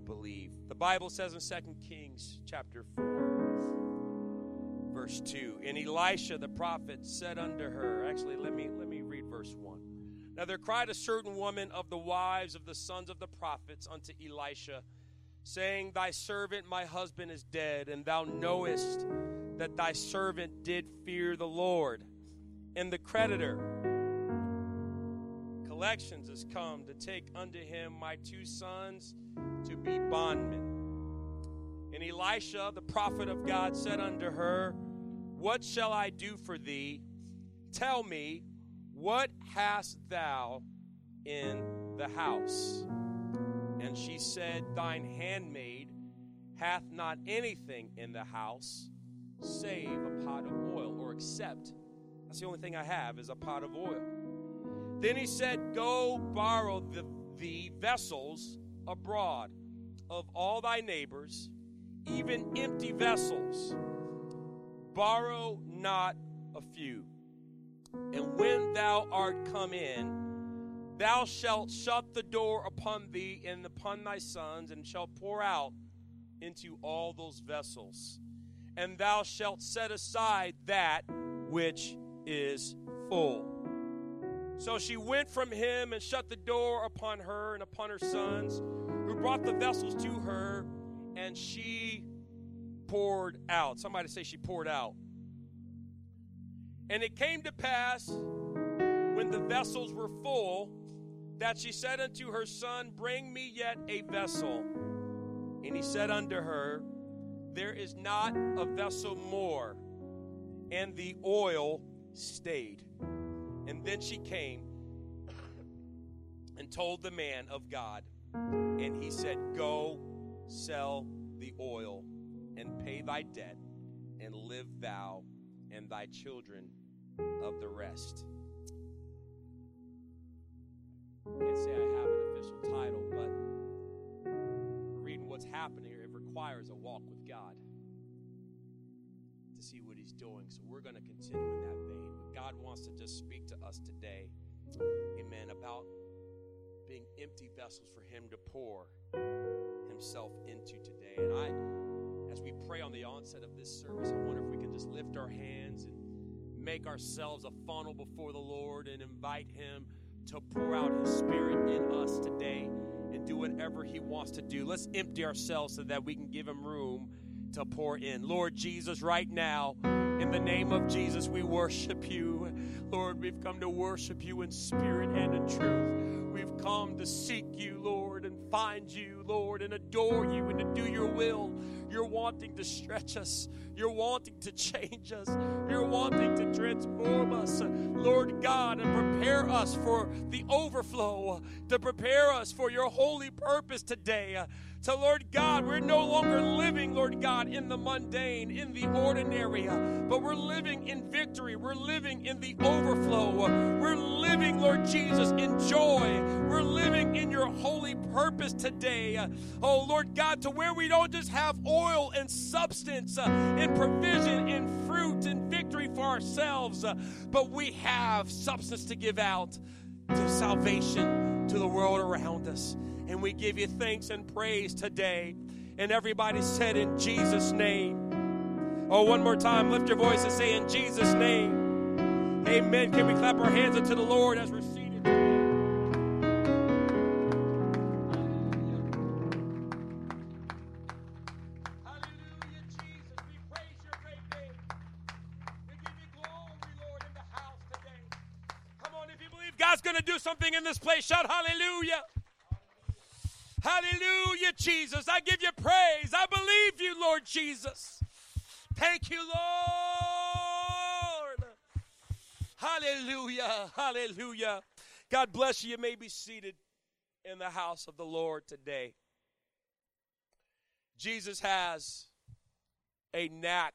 believe. The Bible says in 2 Kings chapter 4 verse 2, and Elisha the prophet said unto her, actually let me let me read verse 1. Now there cried a certain woman of the wives of the sons of the prophets unto Elisha, saying, Thy servant my husband is dead, and thou knowest that thy servant did fear the Lord. And the creditor collections has come to take unto him my two sons to be bondmen. And Elisha, the prophet of God, said unto her, What shall I do for thee? Tell me, what hast thou in the house? And she said, Thine handmaid hath not anything in the house save a pot of oil, or except that's the only thing I have is a pot of oil. Then he said, Go borrow the, the vessels abroad of all thy neighbors, even empty vessels. Borrow not a few. And when thou art come in, thou shalt shut the door upon thee and upon thy sons, and shalt pour out into all those vessels. And thou shalt set aside that which is full. So she went from him and shut the door upon her and upon her sons, who brought the vessels to her, and she poured out. Somebody say she poured out. And it came to pass when the vessels were full that she said unto her son, Bring me yet a vessel. And he said unto her, There is not a vessel more. And the oil stayed. And then she came and told the man of God. And he said, Go sell the oil and pay thy debt, and live thou and thy children of the rest. Can't say I have an official title, but reading what's happening here, it requires a walk with God to see what He's doing. So we're going to continue in that vein. But God wants to just speak to us today, amen, about being empty vessels for Him to pour Himself into today. And I, as we pray on the onset of this service, I wonder if we can just lift our hands and make ourselves a funnel before the Lord and invite Him to pour out His Spirit in us today and do whatever He wants to do. Let's empty ourselves so that we can give Him room to pour in. Lord Jesus, right now, in the name of Jesus, we worship you. Lord, we've come to worship you in spirit and in truth. We've come to seek you, Lord, and find you, Lord, and adore you and to do your will. You're wanting to stretch us. You're wanting to change us. You're wanting to transform us, Lord God, and prepare us for the overflow, to prepare us for your holy purpose today. So, Lord God, we're no longer living, Lord God, in the mundane, in the ordinary, but we're living in victory. We're living in the overflow. We're living, Lord Jesus, in joy. We're living in your holy purpose today. Oh, Lord God, to where we don't just have oil and substance uh, and provision and fruit and victory for ourselves, uh, but we have substance to give out to salvation to the world around us. And we give you thanks and praise today. And everybody said, In Jesus' name. Oh, one more time, lift your voice and say, In Jesus' name. Amen. Can we clap our hands unto the Lord as we're seated? Hallelujah, Jesus. We praise your great name. We give you glory, Lord, in the house today. Come on, if you believe God's going to do something in this place, shout hallelujah. Hallelujah, Jesus. I give you praise. I believe you, Lord Jesus. Thank you, Lord. Hallelujah. Hallelujah. God bless you. You may be seated in the house of the Lord today. Jesus has a knack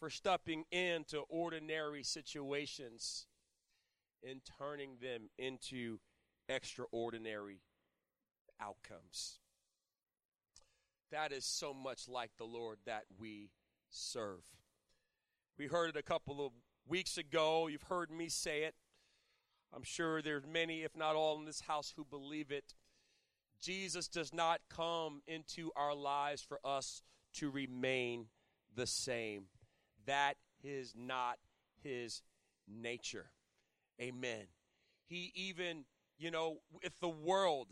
for stepping into ordinary situations and turning them into extraordinary outcomes. That is so much like the Lord that we serve. We heard it a couple of weeks ago. You've heard me say it. I'm sure there's many, if not all, in this house who believe it. Jesus does not come into our lives for us to remain the same. That is not his nature. Amen. He even, you know, if the world,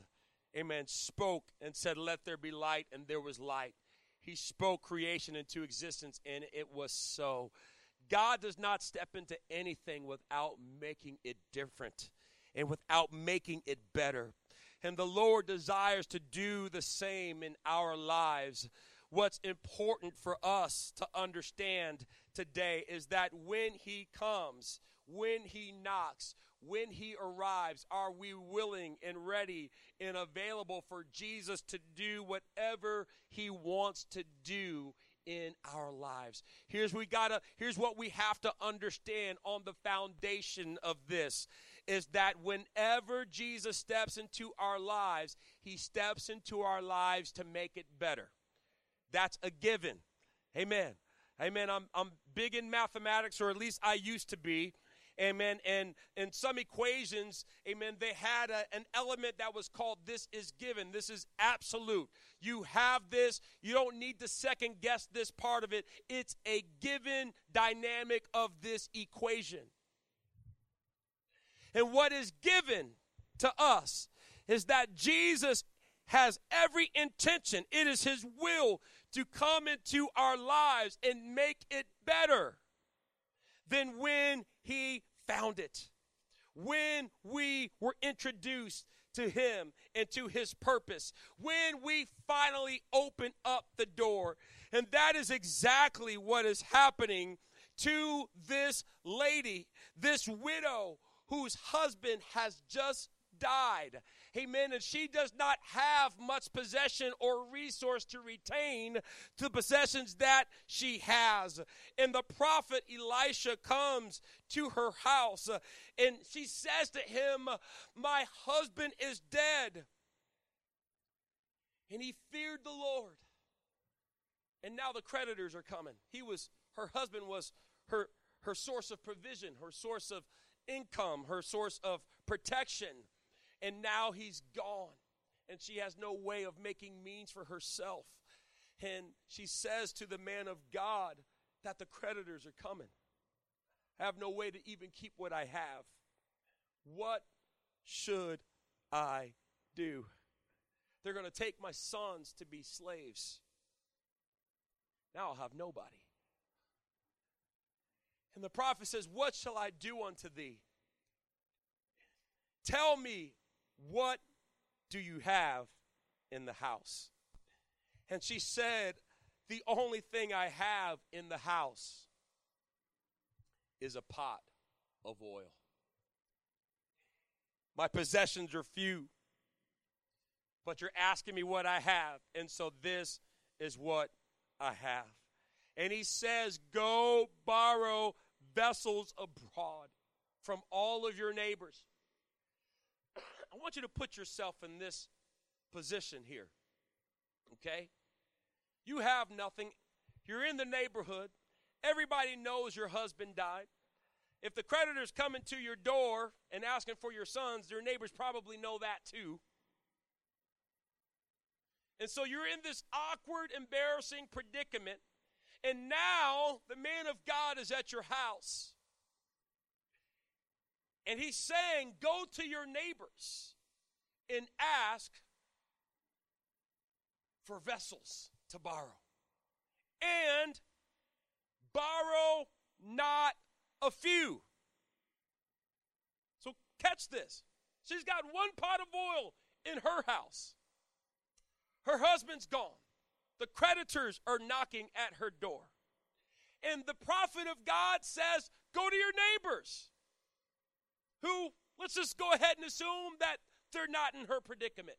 amen, spoke and said, Let there be light, and there was light, he spoke creation into existence, and it was so. God does not step into anything without making it different and without making it better. And the Lord desires to do the same in our lives. What's important for us to understand today is that when He comes, when He knocks, when He arrives, are we willing and ready and available for Jesus to do whatever He wants to do in our lives. Here's we got to here's what we have to understand on the foundation of this is that whenever Jesus steps into our lives, he steps into our lives to make it better. That's a given. Amen. Amen. I'm, I'm big in mathematics, or at least I used to be. Amen. And in some equations, amen, they had a, an element that was called this is given. This is absolute. You have this. You don't need to second guess this part of it. It's a given dynamic of this equation. And what is given to us is that Jesus has every intention, it is His will to come into our lives and make it better than when He found it. When we were introduced to Him and to His purpose, when we finally open up the door. And that is exactly what is happening to this lady, this widow whose husband has just died. Amen. And she does not have much possession or resource to retain the possessions that she has. And the prophet Elisha comes to her house uh, and she says to him, My husband is dead. And he feared the Lord. And now the creditors are coming. He was, her husband was her, her source of provision, her source of income, her source of protection. And now he's gone. And she has no way of making means for herself. And she says to the man of God that the creditors are coming. I have no way to even keep what I have. What should I do? They're going to take my sons to be slaves. Now I'll have nobody. And the prophet says, What shall I do unto thee? Tell me, what do you have in the house? And she said, The only thing I have in the house is a pot of oil. My possessions are few, but you're asking me what I have, and so this is what I have. And he says, Go borrow vessels abroad from all of your neighbors. I want you to put yourself in this position here. Okay? You have nothing. You're in the neighborhood. Everybody knows your husband died. If the creditor's coming to your door and asking for your sons, your neighbors probably know that too. And so you're in this awkward, embarrassing predicament and now the man of God is at your house. And he's saying, Go to your neighbors and ask for vessels to borrow. And borrow not a few. So catch this. She's got one pot of oil in her house. Her husband's gone. The creditors are knocking at her door. And the prophet of God says, Go to your neighbors, who, let's just go ahead and assume that they're not in her predicament.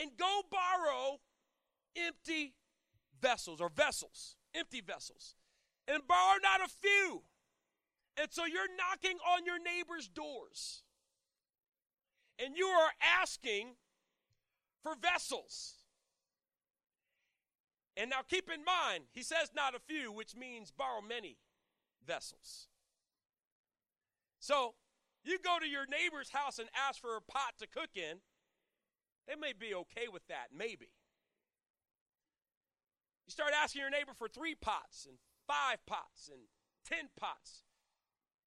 And go borrow empty vessels or vessels, empty vessels, and borrow not a few. And so you're knocking on your neighbor's doors. And you are asking for vessels. And now keep in mind, he says not a few, which means borrow many vessels. So You go to your neighbor's house and ask for a pot to cook in, they may be okay with that, maybe. You start asking your neighbor for three pots and five pots and ten pots.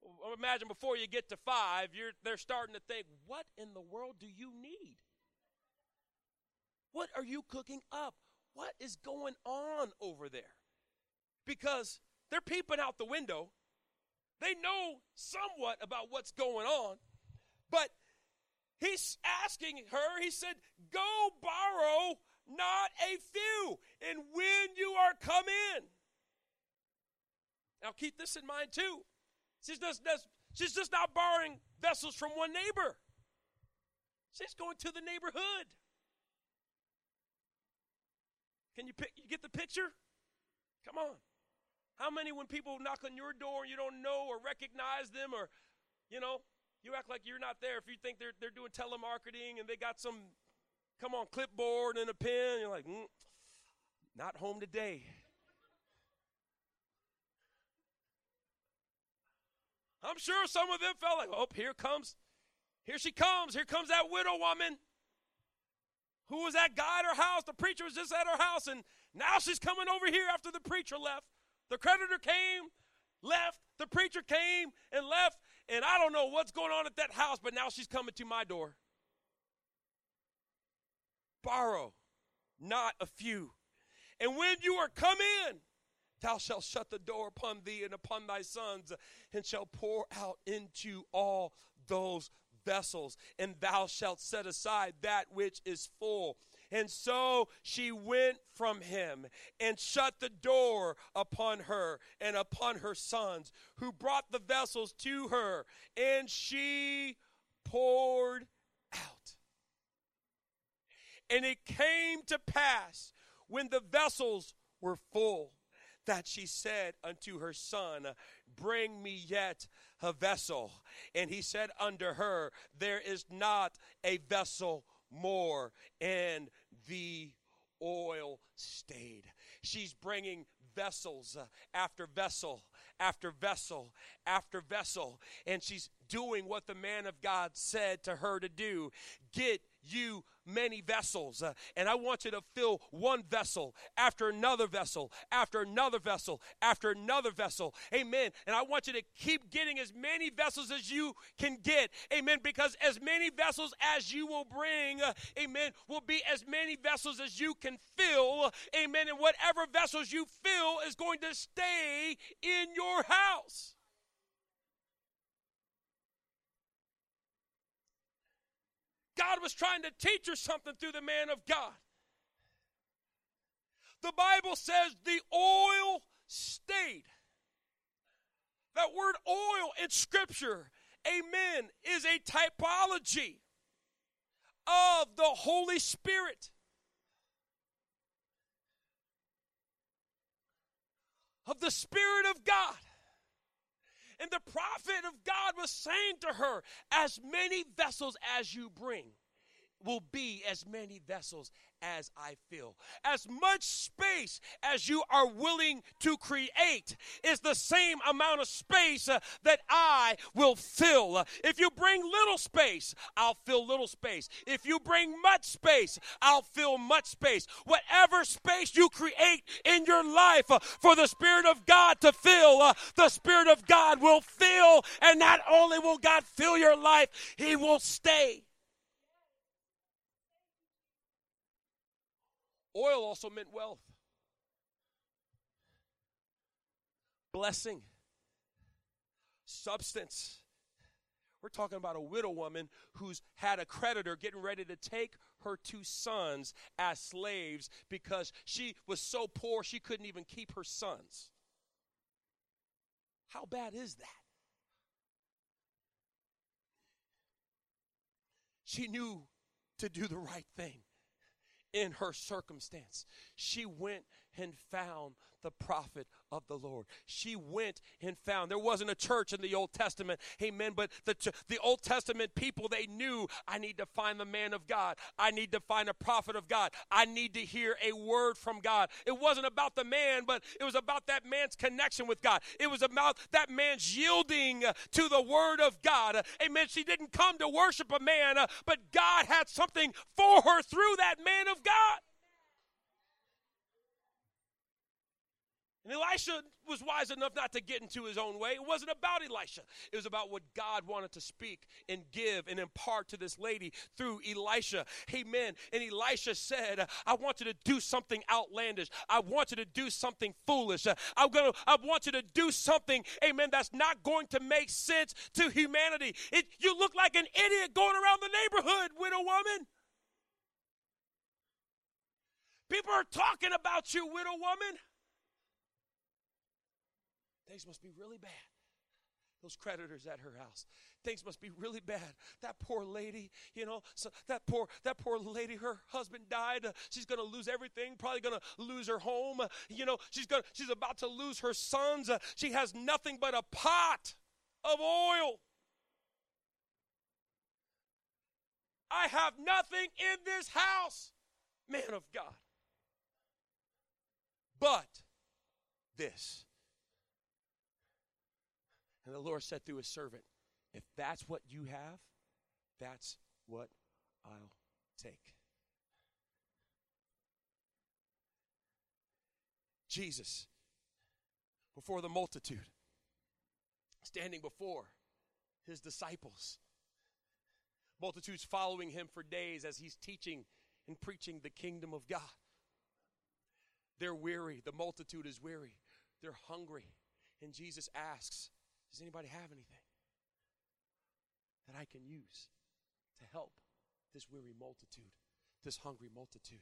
Well, imagine before you get to five, you're, they're starting to think, what in the world do you need? What are you cooking up? What is going on over there? Because they're peeping out the window. They know somewhat about what's going on. But he's asking her, he said, Go borrow not a few, and when you are come in. Now keep this in mind too. She's just, she's just not borrowing vessels from one neighbor. She's going to the neighborhood. Can you, pick, you get the picture? Come on. How many, when people knock on your door and you don't know or recognize them, or, you know, you act like you're not there if you think they're, they're doing telemarketing and they got some, come on, clipboard and a pen, you're like, mm, not home today. I'm sure some of them felt like, oh, here comes, here she comes, here comes that widow woman. Who was that guy at her house? The preacher was just at her house, and now she's coming over here after the preacher left. The creditor came, left, the preacher came and left, and I don't know what's going on at that house, but now she's coming to my door. Borrow not a few. And when you are come in, thou shalt shut the door upon thee and upon thy sons, and shall pour out into all those vessels, and thou shalt set aside that which is full. And so she went from him and shut the door upon her and upon her sons, who brought the vessels to her, and she poured out. And it came to pass when the vessels were full that she said unto her son, Bring me yet a vessel. And he said unto her, There is not a vessel more. And the oil stayed. She's bringing vessels uh, after vessel after vessel after vessel. And she's doing what the man of God said to her to do. Get you many vessels. Uh, and I want you to fill one vessel after another vessel, after another vessel, after another vessel. Amen. And I want you to keep getting as many vessels as you can get. Amen. Because as many vessels as you will bring, uh, amen, will be as many vessels as you can fill. Amen. And whatever vessels you fill is going to stay in your house. God was trying to teach her something through the man of God. The Bible says the oil stayed. That word oil in Scripture, amen, is a typology of the Holy Spirit. Of the Spirit of God. And the prophet of God was saying to her, As many vessels as you bring will be as many vessels as I fill. As much space as you are willing to create is the same amount of space uh, that I will fill. If you bring little space, I'll fill little space. If you bring much space, I'll fill much space. Whatever space you create in your life uh, for the Spirit of God to fill, uh, the Spirit of God will fill. And not only will God fill your life, He will stay. Oil also meant wealth, blessing, substance. We're talking about a widow woman who's had a creditor getting ready to take her two sons as slaves because she was so poor she couldn't even keep her sons. How bad is that? She knew to do the right thing in her circumstance. She went and found the prophet of the Lord. She went and found. There wasn't a church in the Old Testament, amen. But the, the Old Testament people, they knew I need to find the man of God. I need to find a prophet of God. I need to hear a word from God. It wasn't about the man, but it was about that man's connection with God. It was about that man's yielding to the word of God. Amen. She didn't come to worship a man, but God had something for her through that man of God. And Elisha was wise enough not to get into his own way. It wasn't about Elisha. It was about what God wanted to speak and give and impart to this lady through Elisha. Amen. And Elisha said, I want you to do something outlandish. I want you to do something foolish. I'm gonna I want you to do something, amen, that's not going to make sense to humanity. It, you look like an idiot going around the neighborhood, widow woman. People are talking about you, widow woman. Things must be really bad. Those creditors at her house. Things must be really bad. That poor lady, you know, so that poor that poor lady, her husband died. She's to lose everything. Probably to lose her home. You know, she's gonna she's about to lose her sons. She has nothing but a pot of oil. I have nothing in this house, man of God. But this and the Lord said through his servant, If that's what you have, that's what I'll take. Jesus, before the multitude, standing before his disciples, multitudes following him for days as he's teaching and preaching the kingdom of God. They're weary. The multitude is weary. They're hungry. And Jesus asks, does anybody have anything that I can use to help this weary multitude, this hungry multitude?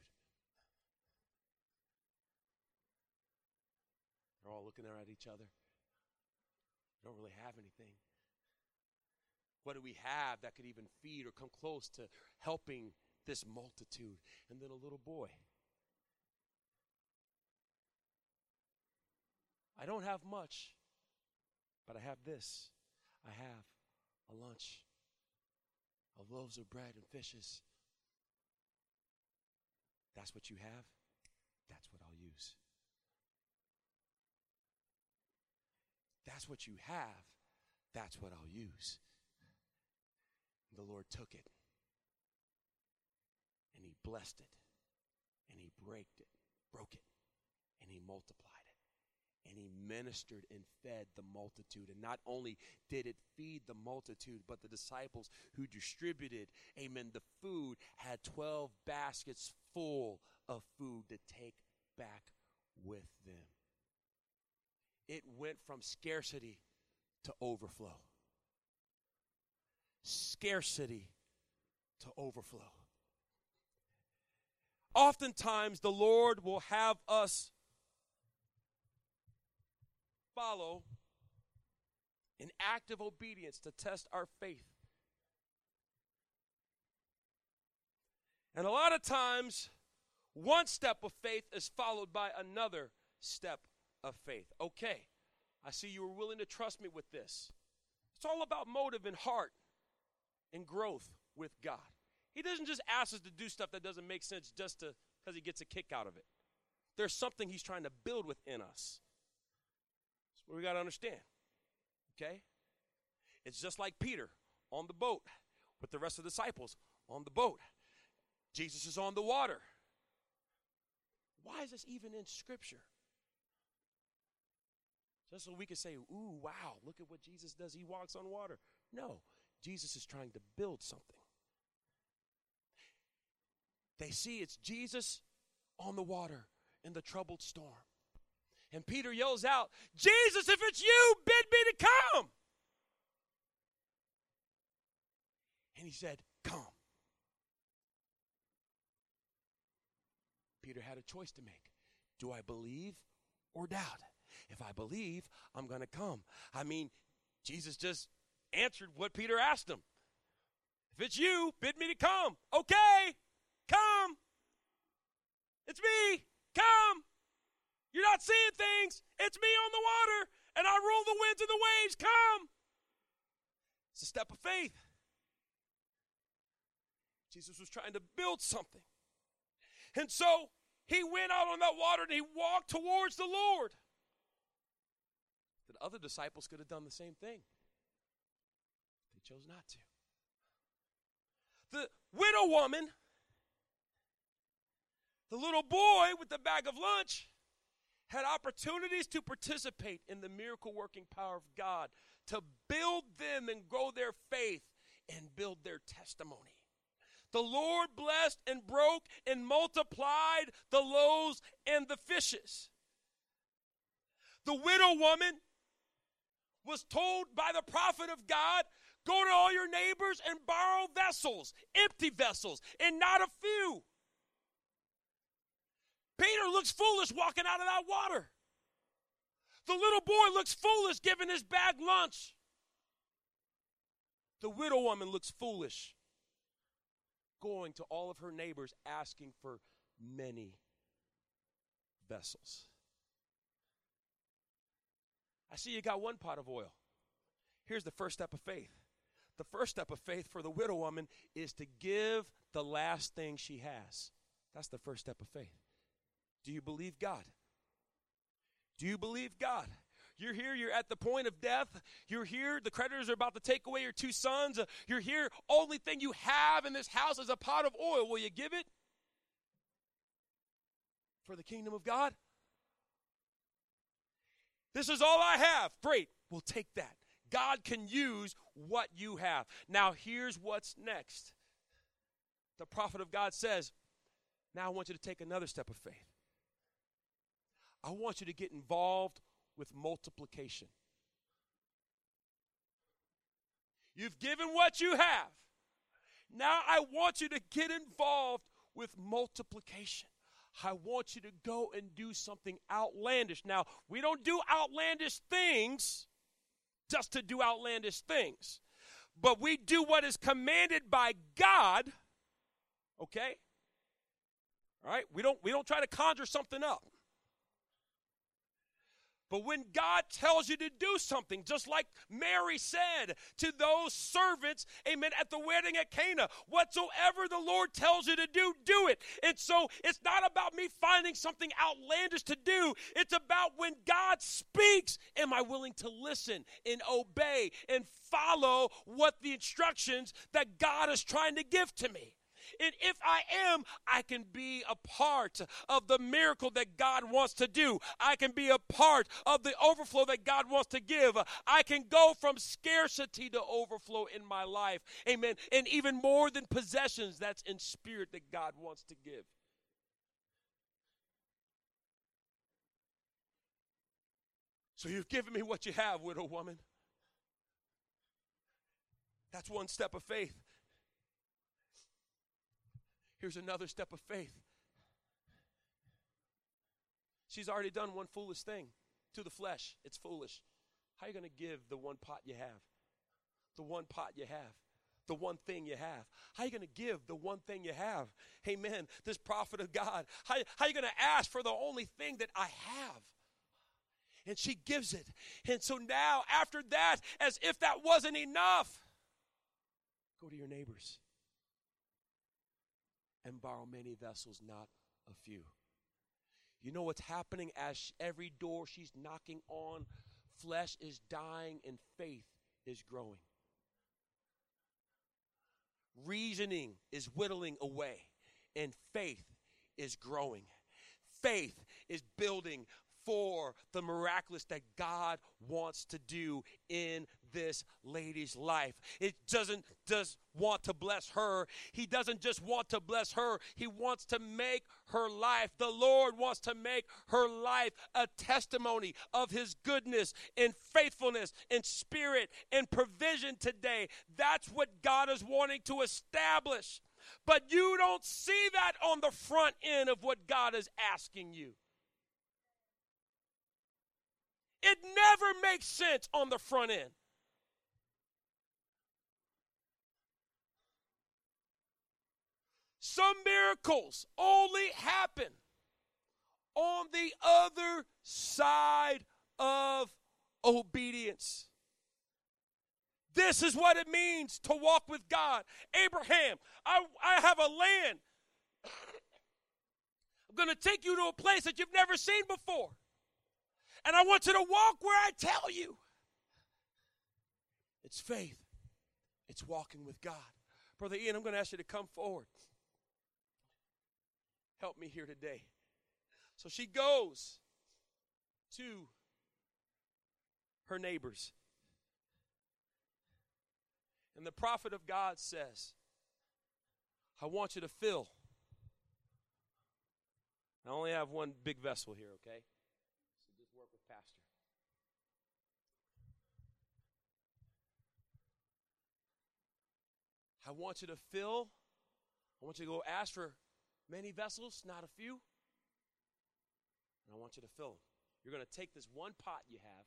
They're all looking at each other. They Don't really have anything. What do we have that could even feed or come close to helping this multitude? And then a little boy. I don't have much, but I have this. I have a lunch of loaves of bread and fishes. That's what you have? That's what I'll use. That's what you have. That's what I'll use. The Lord took it and he blessed it and he braked it, broke it, and he multiplied and he ministered and fed the multitude. And not only did it feed the multitude, but the disciples who distributed, amen, the food had 12 baskets full of food to take back with them. It went from scarcity to overflow. Scarcity to overflow. Oftentimes, the Lord will have us follow in active obedience to test our faith. And a lot of times, one step of faith is followed by another step of faith. Okay, I see you were willing to trust me with this. It's all about motive and heart and growth with God. He doesn't just ask us to do stuff that doesn't make sense just to because he gets a kick out of it. There's something he's trying to build within us. What we got to understand. Okay? It's just like Peter on the boat with the rest of the disciples on the boat. Jesus is on the water. Why is this even in Scripture? Just so we can say, ooh, wow, look at what Jesus does. He walks on water. No, Jesus is trying to build something. They see it's Jesus on the water in the troubled storm. And Peter yells out, Jesus, if it's you, bid me to come. And he said, Come. Peter had a choice to make. Do I believe or doubt? If I believe, I'm going to come. I mean, Jesus just answered what Peter asked him. If it's you, bid me to come. Okay, come. It's me. Come. Not seeing things. It's me on the water, and I rule the winds and the waves. Come. It's a step of faith. Jesus was trying to build something. And so he went out on that water and he walked towards the Lord. The other disciples could have done the same thing. They chose not to. The widow woman, the little boy with the bag of lunch, had opportunities to participate in the miracle working power of God, to build them and grow their faith and build their testimony. The Lord blessed and broke and multiplied the loaves and the fishes. The widow woman was told by the prophet of God go to all your neighbors and borrow vessels, empty vessels, and not a few. Peter looks foolish walking out of that water. The little boy looks foolish giving his bag lunch. The widow woman looks foolish going to all of her neighbors asking for many vessels. I see you got one pot of oil. Here's the first step of faith. The first step of faith for the widow woman is to give the last thing she has. That's the first step of faith. Do you believe God? Do you believe God? You're here, you're at the point of death. You're here, the creditors are about to take away your two sons. Uh, you're here, only thing you have in this house is a pot of oil. Will you give it for the kingdom of God? This is all I have. Great, we'll take that. God can use what you have. Now, here's what's next. The prophet of God says, Now I want you to take another step of faith. I want you to get involved with multiplication. You've given what you have. Now I want you to get involved with multiplication. I want you to go and do something outlandish. Now, we don't do outlandish things just to do outlandish things, but we do what is commanded by God. Okay? All right? We don't we don't try to conjure something up. But when God tells you to do something, just like Mary said to those servants, amen, at the wedding at Cana, whatsoever the Lord tells you to do, do it. And so it's not about me finding something outlandish to do. It's about when God speaks, am I willing to listen and obey and follow what the instructions that God is trying to give to me? And if I am, I can be a part of the miracle that God wants to do. I can be a part of the overflow that God wants to give. I can go from scarcity to overflow in my life. Amen. And even more than possessions, that's in spirit that God wants to give. So you've given me what you have, widow woman. That's one step of faith. Here's another step of faith. She's already done one foolish thing to the flesh. It's foolish. How are you going to give the one pot you have? The one pot you have the one thing you have? How are you going to give the one thing you have? Amen. This prophet of God. How, how are you going to ask for the only thing that I have? And she gives it. And so now, after that, as if that wasn't enough, go to your neighbors and borrow many vessels, not a few. You know what's happening as every door she's knocking on, flesh is dying and faith is growing. Reasoning is whittling away and faith is growing. Faith is building for the miraculous that God wants to do in this lady's life. It doesn't just want to bless her. He doesn't just want to bless her. He wants to make her life. The Lord wants to make her life a testimony of his goodness and faithfulness and spirit and provision today. That's what God is wanting to establish. But you don't see that on the front end of what God is asking you. It never makes sense on the front end. Some miracles only happen, on the other side of obedience. This is what it means to walk with God. Abraham, I, I have a land. I'm going to take you to a place that you've never seen before. And I want you to walk where I tell you. It's faith, it's walking with God. Brother Ian, I'm going to ask you to come forward. Help me here today. So she goes to her neighbors. And the prophet of God says, I want you to fill. I only have one big vessel here, okay? So just work with Pastor. I want you to fill. I want you to go ask for many vessels, not a few. And I want you to fill them. You're going to take this one pot you have,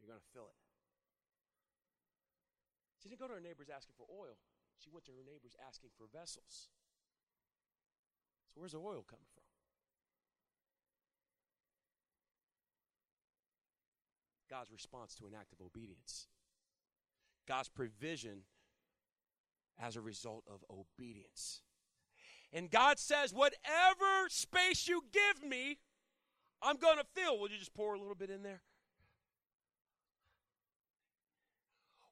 you're going to fill it. She didn't go to her neighbors asking for oil. She went to her neighbors asking for vessels. So, where's the oil coming from? God's response to an act of obedience. God's provision as a result of obedience. And God says, whatever space you give me, I'm going to fill. Will you just pour a little bit in there?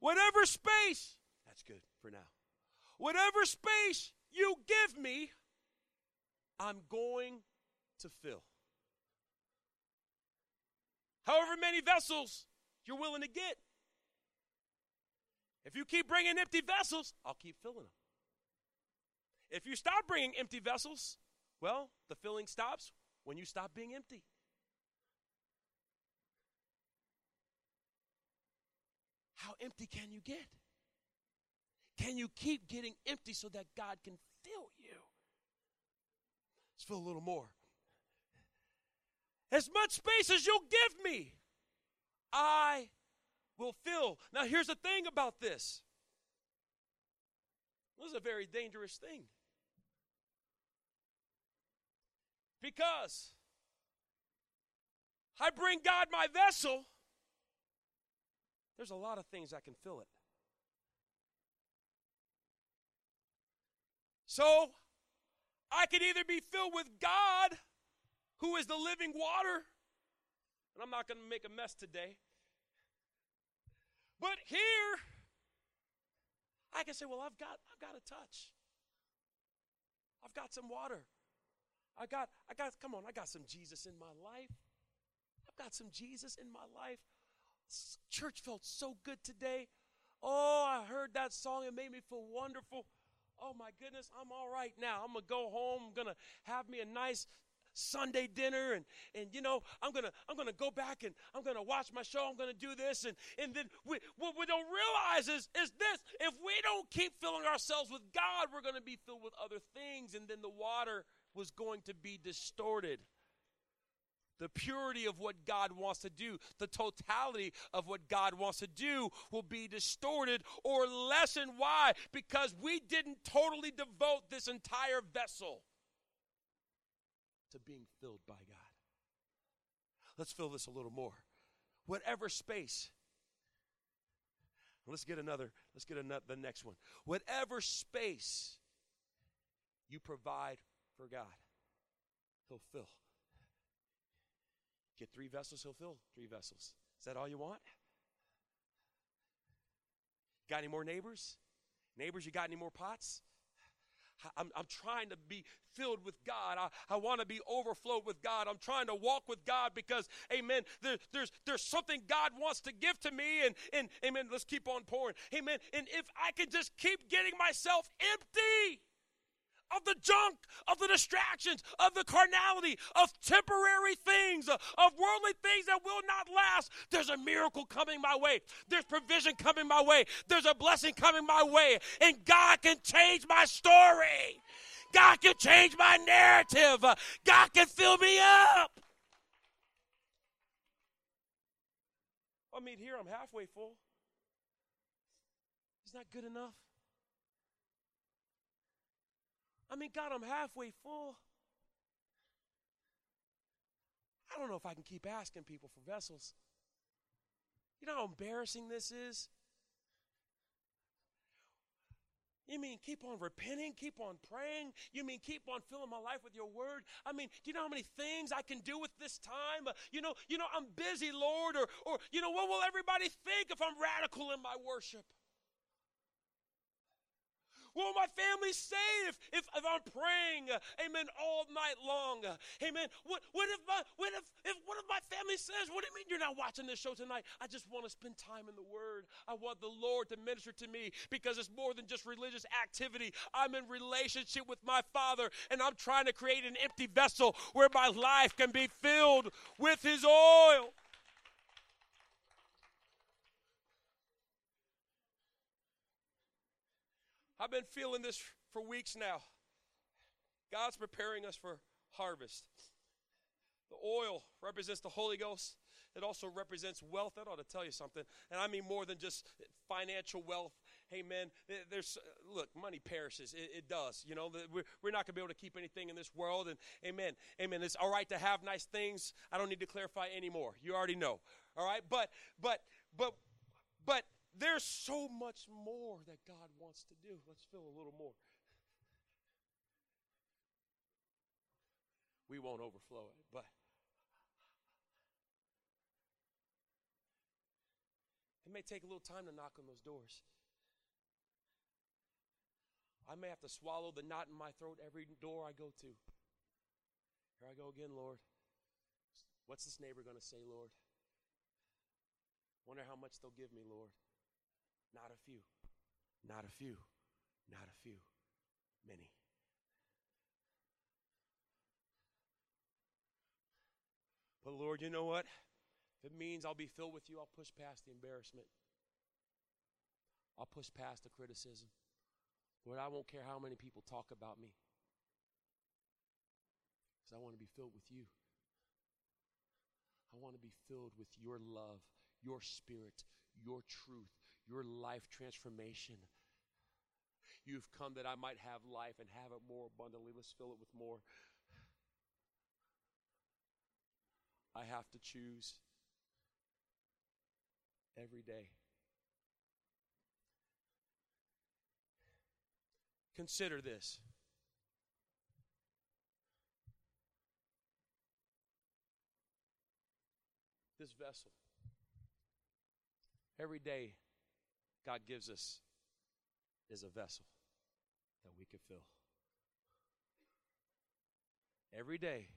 Whatever space, that's good for now. Whatever space you give me, I'm going to fill. However many vessels you're willing to get. If you keep bringing empty vessels, I'll keep filling them. If you stop bringing empty vessels, well, the filling stops when you stop being empty. How empty can you get? Can you keep getting empty so that God can fill you? Let's fill a little more. As much space as you'll give me, I will fill. Now, here's the thing about this this is a very dangerous thing. Because I bring God my vessel, there's a lot of things that can fill it. So, I could either be filled with God, who is the living water, and I'm not going to make a mess today. But here, I can say, well, I've got, I've got a touch. I've got some water. I got, I got, come on, I got some Jesus in my life. I've got some Jesus in my life. Church felt so good today. Oh, I heard that song. It made me feel wonderful. Oh my goodness, I'm all right now. I'm gonna go home. I'm gonna have me a nice Sunday dinner and and you know I'm gonna I'm gonna go back and I'm gonna watch my show I'm gonna do this and and then we, what we don't realize is is this if we don't keep filling ourselves with God we're gonna be filled with other things and then the water was going to be distorted. The purity of what God wants to do, the totality of what God wants to do will be distorted or lessened. Why? Because we didn't totally devote this entire vessel to being filled by God. Let's fill this a little more. Whatever space. Let's get another, let's get another, the next one. Whatever space you provide for God, He'll fill. Get three vessels, He'll fill three vessels. Is that all you want? Got any more neighbors? Neighbors, you got any more pots? I'm, I'm trying to be filled with God. I, I want to be overflowed with God. I'm trying to walk with God because, amen, there, there's, there's something God wants to give to me. And, and, amen, let's keep on pouring. Amen. And if I can just keep getting myself empty, of the junk, of the distractions, of the carnality, of temporary things, uh, of worldly things that will not last. There's a miracle coming my way. There's provision coming my way. There's a blessing coming my way. And God can change my story. God can change my narrative. Uh, God can fill me up. I mean, here I'm halfway full. Is that good enough? I mean, God, I'm halfway full. I don't know if I can keep asking people for vessels. You know how embarrassing this is? You mean keep on repenting, keep on praying? You mean keep on filling my life with your word? I mean, do you know how many things I can do with this time? Uh, you know, you know, I'm busy, Lord, or or you know, what will everybody think if I'm radical in my worship? Will my family say if, if, I'm praying, amen, all night long? Amen. What, what, if my, what, if, if, what if my family says, What do you mean you're not watching this show tonight? I just want to spend time in the Word. I want the Lord to minister to me because it's more than just religious activity. I'm in relationship with my Father, and I'm trying to create an empty vessel where my life can be filled with His oil. I've been feeling this for weeks now. God's preparing us for harvest. The oil represents the Holy Ghost. It also represents wealth. That ought to tell you something. And I mean more than just financial wealth. Amen. There's uh, look, money perishes. It, it does. You know, we're, we're not gonna be able to keep anything in this world. And amen. Amen. It's all right to have nice things. I don't need to clarify anymore. You already know. All right. But but but but there's so much more that God wants to do. Let's fill a little more. We won't overflow it, but it may take a little time to knock on those doors. I may have to swallow the knot in my throat every door I go to. Here I go again, Lord. What's this neighbor going to say, Lord? Wonder how much they'll give me, Lord. Not a few. Not a few. Not a few. Many. But Lord, you know what? If it means I'll be filled with you, I'll push past the embarrassment. I'll push past the criticism. Lord, I won't care how many people talk about me. Because I want to be filled with you. I want to be filled with your love, your spirit, your truth, your life transformation. You've come that I might have life and have it more abundantly. Let's fill it with more. I have to choose every day. Consider this. This vessel. Every day God gives us is a vessel that we can fill. Every day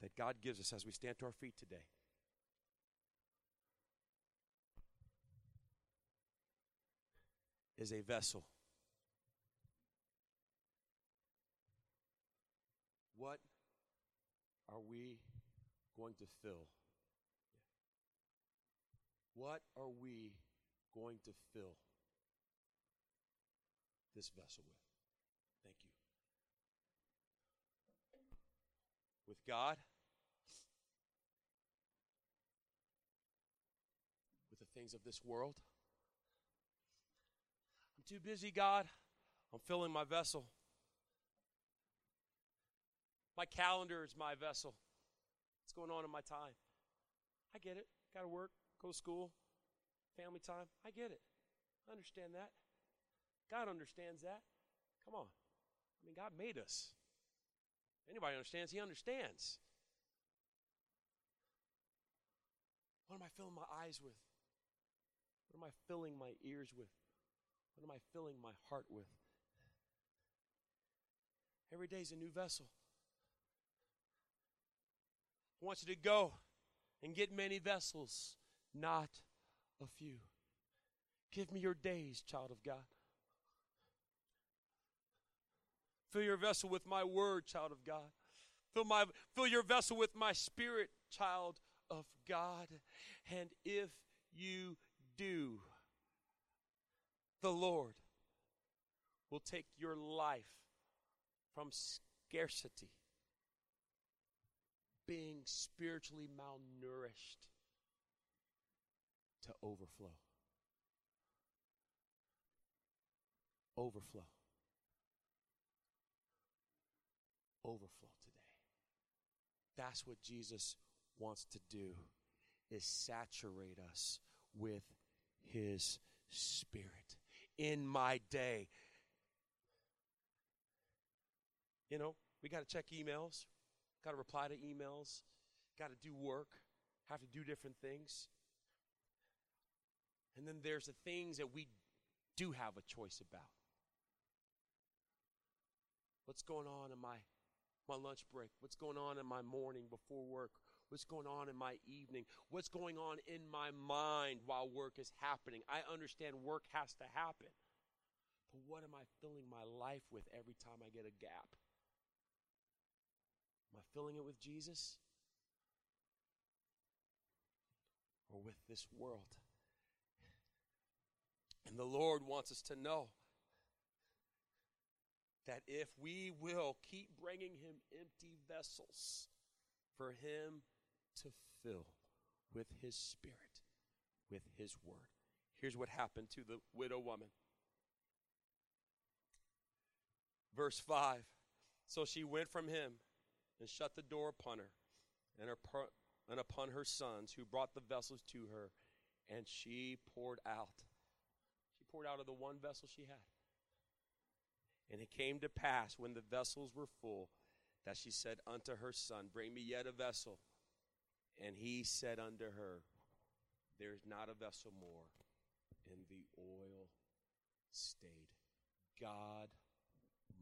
that God gives us as we stand to our feet today. Is a vessel. What are we going to fill? What are we going to fill this vessel with. Thank you. With God, with the things of this world. I'm too busy, God. I'm filling my vessel. My calendar is my vessel. What's going on in my time? I get it. Got to work, go to school, family time. I get it. I understand that. God understands that. Come on. I mean, God made us. Anybody understands? He understands. What am I filling my eyes with? What am I filling my ears with? What am I filling my heart with? Every day is a new vessel. I want you to go and get many vessels, not a few. Give me your days, child of God. Fill your vessel with my word, child of God. Fill, my, fill your vessel with my spirit, child of God. And if you do, the Lord will take your life from scarcity, being spiritually malnourished, to overflow. Overflow. Overflow today. That's what Jesus wants to do is saturate us with His Spirit. In my day, you know, we got to check emails, got to reply to emails, got to do work, have to do different things. And then there's the things that we do have a choice about. What's going on in my my lunch break? What's going on in my morning before work? What's going on in my evening? What's going on in my mind while work is happening? I understand work has to happen. But what am I filling my life with every time I get a gap? Am I filling it with Jesus? Or with this world? And the Lord wants us to know that if we will keep bringing Him empty vessels for Him to fill with His Spirit, with His Word. Here's what happened to the widow woman. Verse 5 So she went from him and shut the door upon her and, her and upon her sons, who brought the vessels to her, and she poured out. Poured out of the one vessel she had. And it came to pass when the vessels were full that she said unto her son, Bring me yet a vessel. And he said unto her, There is not a vessel more. And the oil stayed. God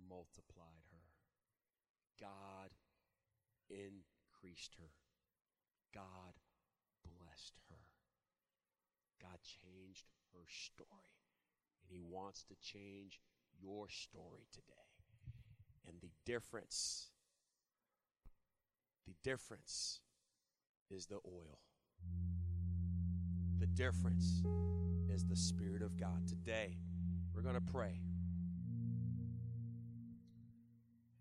multiplied her. God increased her. God blessed her. God changed her story. And He wants to change your story today. And the difference, the difference is the oil. The difference is the Spirit of God. Today, we're going to pray.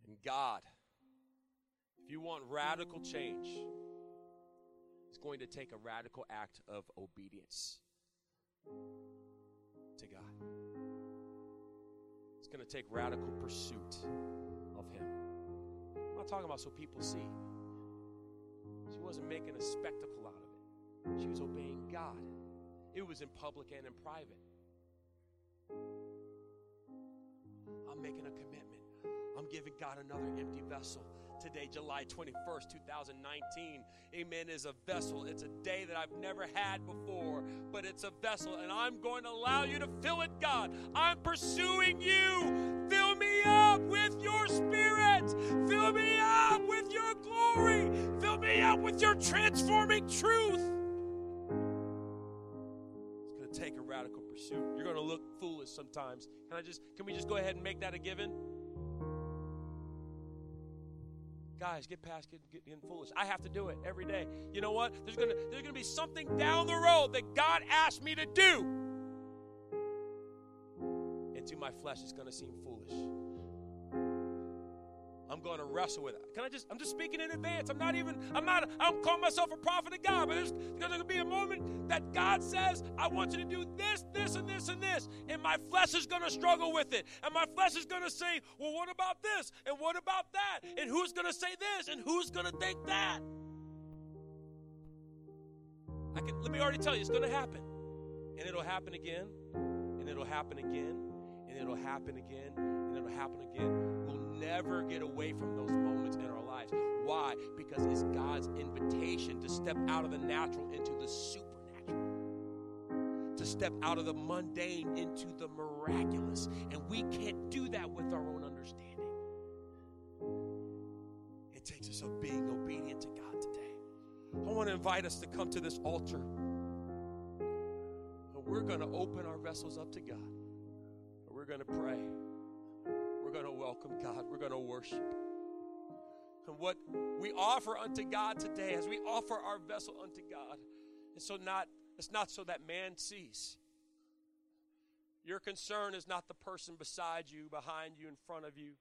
And God, if you want radical change, it's going to take a radical act of obedience to God. It's going to take radical pursuit of Him. I'm not talking about so people see. She wasn't making a spectacle out of it, she was obeying God. It was in public and in private. I'm making a commitment. I'm giving God another empty vessel today, July 21st, 2019. Amen. Is a vessel. It's a day that I've never had before, but it's a vessel, and I'm going to allow you to fill it, God. I'm pursuing you. Fill me up with your spirit. Fill me up with your glory. Fill me up with your transforming truth. It's going to take a radical pursuit. You're going to look foolish sometimes. Can I just can we just go ahead and make that a given? Guys, get past getting, getting foolish. I have to do it every day. You know what? There's gonna there's gonna be something down the road that God asked me to do. And to my flesh, it's gonna seem foolish. I'm going to wrestle with it. Can I just, I'm just speaking in advance. I'm not even, I'm not, I don't call myself a prophet of God, but there's, there's going to be a moment that God says, I want you to do this, this, and this, and this. And my flesh is going to struggle with it. And my flesh is going to say, well, what about this? And what about that? And who's going to say this? And who's going to think that? I can, let me already tell you, it's going to happen. And it'll happen again. And it'll happen again. And it'll happen again. And it'll happen again never get away from those moments in our lives. Why? Because it's God's invitation to step out of the natural into the supernatural, to step out of the mundane into the miraculous. And we can't do that with our own understanding. It takes us of being obedient to God today. I want to invite us to come to this altar. And we're going to open our vessels up to God. And we're going to pray welcome God. We're going to worship. And what we offer unto God today, as we offer our vessel unto God, it's so not it's not so that man sees. Your concern is not the person beside you, behind you, in front of you.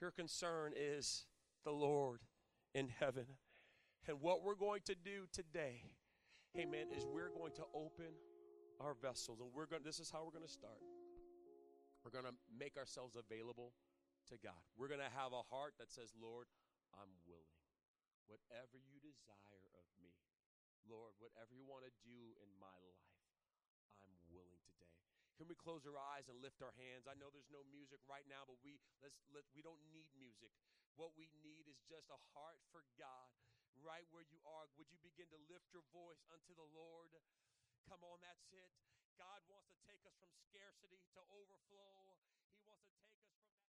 Your concern is the Lord in heaven. And what we're going to do today, amen, is we're going to open our vessels. And we're going this is how we're going to start. We're going to make ourselves available to God. We're going to have a heart that says, Lord, I'm willing. whatever you desire of me. Lord, whatever you want to do in my life, I'm willing today. Can we close our eyes and lift our hands? I know there's no music right now, but we let's let we don't need music. What we need is just a heart for God right where you are. Would you begin to lift your voice unto the Lord? Come on, that's it. God wants to take us from scarcity to overflow.